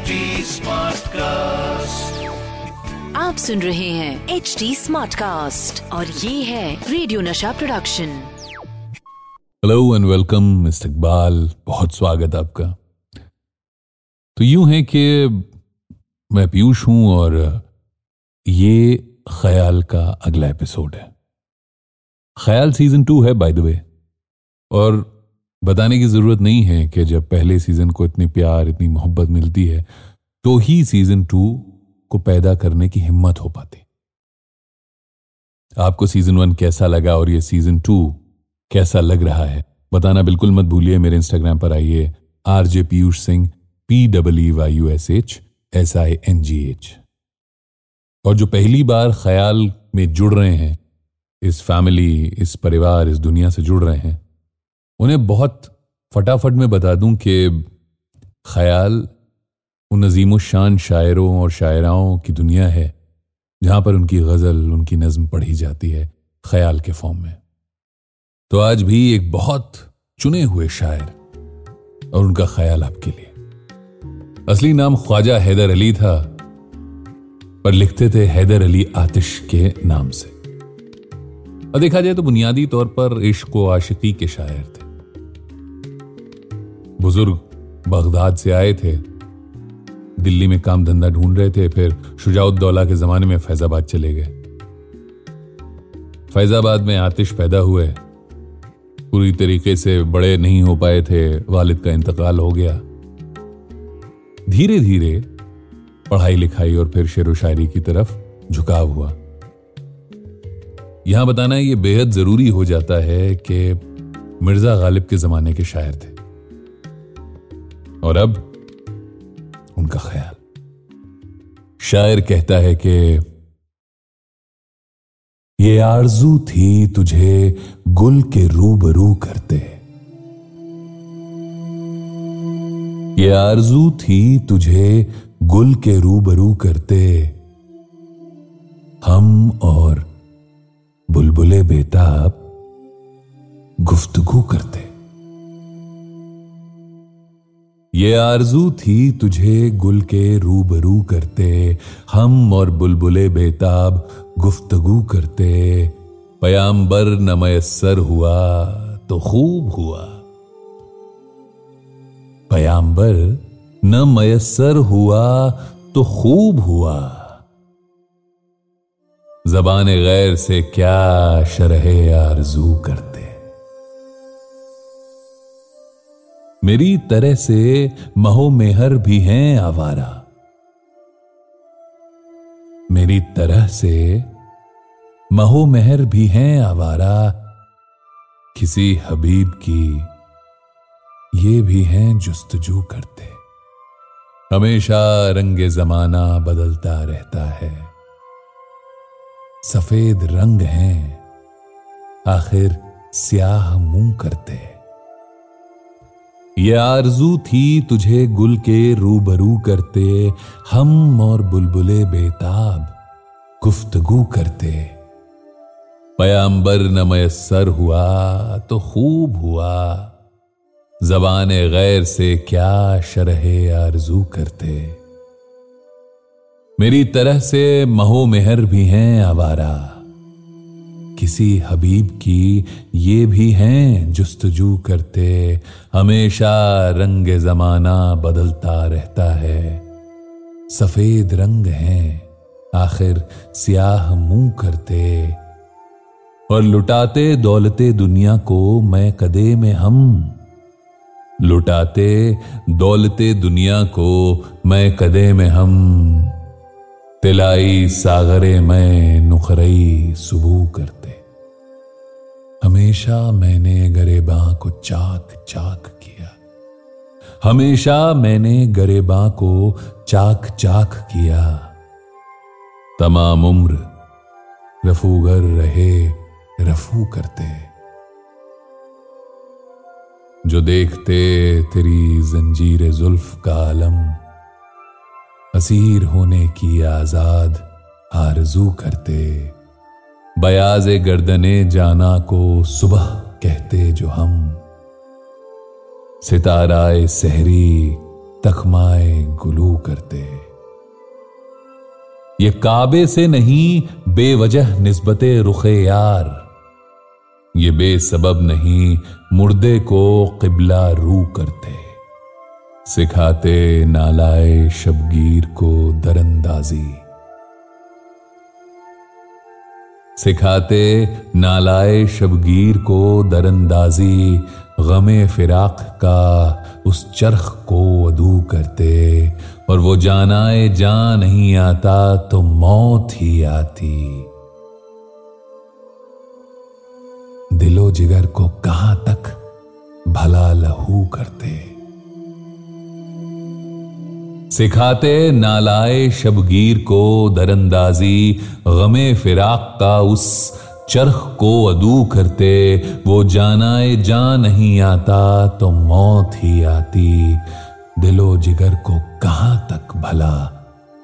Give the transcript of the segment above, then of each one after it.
HD Smartcast. आप सुन रहे हैं एच डी स्मार्ट कास्ट और ये है रेडियो नशा प्रोडक्शन हेलो एंड वेलकम इस्तकबाल बहुत स्वागत आपका। तो यूँ है कि मैं पीयूष हूँ और ये ख्याल का अगला एपिसोड है। ख्याल सीज़न टू है बाय द वे और बताने की ज़रूरत नहीं है कि जब पहले सीज़न को इतनी प्यार, इतनी मोहब्बत मिलती है तो ही सीज़न टू को पैदा करने की हिम्मत हो पाती। आपको सीज़न वन कैसा लगा और ये सीज़न टू कैसा लग रहा है? बताना बिल्कुल मत भूलिए, मेरे इंस्टाग्राम पर आइए R J Piyush Singh P W Y U S H S I N G H और जो पहली बार ख्याल में जुड़ रहे हैं, इस फैमिली इस परिवार, इस दुनिया से जुड़ रहे हैं उन्हें बहुत फटाफट में बता दूँ कि ख्याल उन नजीम शान शायरों और शायराओं की दुनिया है, जहाँ पर उनकी गज़ल, उनकी नज्म पढ़ी जाती है ख्याल के फॉर्म में। तो आज भी एक बहुत चुने हुए शायर और उनका ख्याल आपके लिए। असली नाम ख्वाजा हैदर अली था, पर लिखते थे हैदर अली आतिश के नाम से। और देखा जाए तो बुनियादी तौर पर इश्क व आशिकी के शायर थे। बुज़ुर्ग बगदाद से आए थे। दिल्ली में काम धंधा ढूंढ रहे थे, फिर शुजाउद्दौला के जमाने में फैजाबाद चले गए। फैजाबाद में आतिश पैदा हुए। पूरी तरीके से बड़े नहीं हो पाए थे, वालिद का इंतकाल हो गया। धीरे धीरे पढ़ाई लिखाई और फिर शेर व शायरी की तरफ़ झुकाव हुआ। यहाँ बताना यह बेहद ज़रूरी हो जाता है कि मिर्ज़ा गालिब के जमाने के शायर थे। और अब उनका ख्याल। शायर कहता है कि, ये आरज़ू थी तुझे गुल के रूबरू करते। ये आरज़ू थी तुझे गुल के रूबरू करते। हम और बुलबुले बेताब गुफ्तगु करते। ये आरज़ू थी तुझे गुल के रूबरू करते, हम और बुलबुले बेताब गुफ्तगु करते। पयाम्बर न मयसर हुआ तो खूब हुआ। पयाम्बर न मयसर हुआ तो खूब हुआ। जबान गैर से क्या शरह आरज़ू करते। मेरी तरह से महो मेहर भी हैं आवारा। मेरी तरह से महो मेहर भी हैं आवारा। किसी हबीब की ये भी हैं जुस्तजू करते। हमेशा रंग जमाना बदलता रहता है। सफ़ेद रंग हैं, आखिर स्याह मुँह करते। ये आरज़ू थी तुझे गुल के रूबरू करते, हम और बुलबुले बेताब गुफ्तगु करते। पयाम्बर न मयसर हुआ तो खूब हुआ, जबान गैर से क्या शरह आरज़ू करते। मेरी तरह से महो मेहर भी हैं आवारा किसी हबीब की ये भी हैं जुस्तजू करते। हमेशा रंग जमाना बदलता रहता है। सफ़ेद रंग हैं, आखिर स्याह मुँह करते। और लुटाते दौलते दुनिया को मैं कदे में हम। लुटाते दौलते दुनिया को मैं कदे में हम। तिलाई सागरे मैं नुखरई सुबू करते। हमेशा मैंने गरेबा को चाक चाक किया। हमेशा मैंने गरेबा को चाक चाक किया। तमाम उम्र रफूगर रहे रफू करते। जो देखते तेरी जंजीर जुल्फ का आलम असीर होने की आज़ाद आरज़ू करते। बयाज गर्दने जाना को सुबह कहते जो हम। सिताराए सहरी तखमाए गुलू करते। ये काबे से नहीं, बेवजह निस्बते रुखे यार। ये बेसबब नहीं, मुर्दे को किबला रू करते। सिखाते नालाए शबगीर को दरंदाजी। सिखाते नालाए शबगीर को दरंदाजी, गमे फिराक का उस चरख को अदू करते। और वो जानाए जा नहीं आता तो मौत ही आती। दिलो जिगर को कहाँ तक भला लहू करते। सिखाते नालाए शबगीर को दरंदाजी, गमे फिराक का उस चरख को अदू करते, वो जानाए जा नहीं आता तो मौत ही आती। दिलो जिगर को कहाँ तक भला?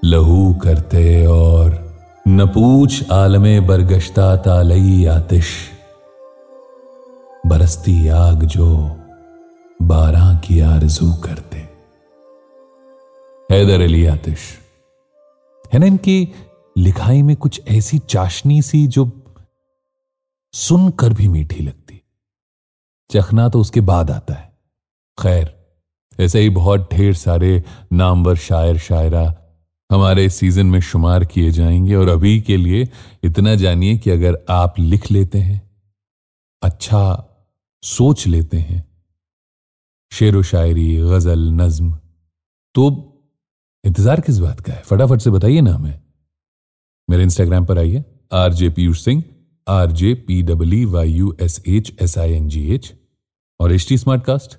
लहू करते और न पूछ आलमे बरगश्ता तालई आतिश। बरसती आग जो बारह की आरज़ू करते। हैदर अली आतिश। है ना इनकी लिखाई में कुछ ऐसी चाशनी सी जो सुनकर भी मीठी लगती। चखना तो उसके बाद आता है। खैर, ऐसे ही बहुत ढेर सारे नामवर शायर शायरा हमारे सीज़न में शुमार किए जाएँगे और अभी के लिए इतना जानिए कि अगर आप लिख लेते हैं अच्छा सोच लेते हैं, शेर व शायरी, गज़ल, नज्म तो इंतज़ार किस बात का है? फटाफट से बताइए ना हमें। मेरे इंस्टाग्राम पर आइए R J Piyush Singh R J P W Y U S H S I N G H और H T smart cast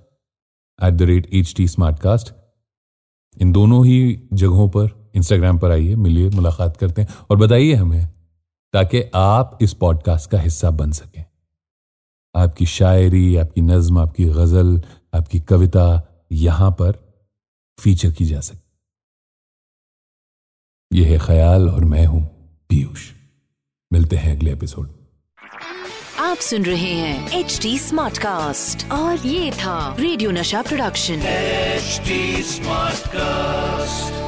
at the rate H T smart cast इन दोनों ही जगहों पर इंस्टाग्राम पर आइए, मिलिए, मुलाकात करते हैं, और बताइए हमें, ताकि आप इस पॉडकास्ट का हिस्सा बन सकें। आपकी शायरी, आपकी नज्म, आपकी गज़ल, आपकी कविता यहाँ पर फीचर की जा सकती यह है ख्याल और मैं हूँ पीयूष। मिलते हैं अगले एपिसोड। आप सुन रहे हैं एच डी स्मार्ट कास्ट और ये था रेडियो नशा प्रोडक्शन एचडी स्मार्ट कास्ट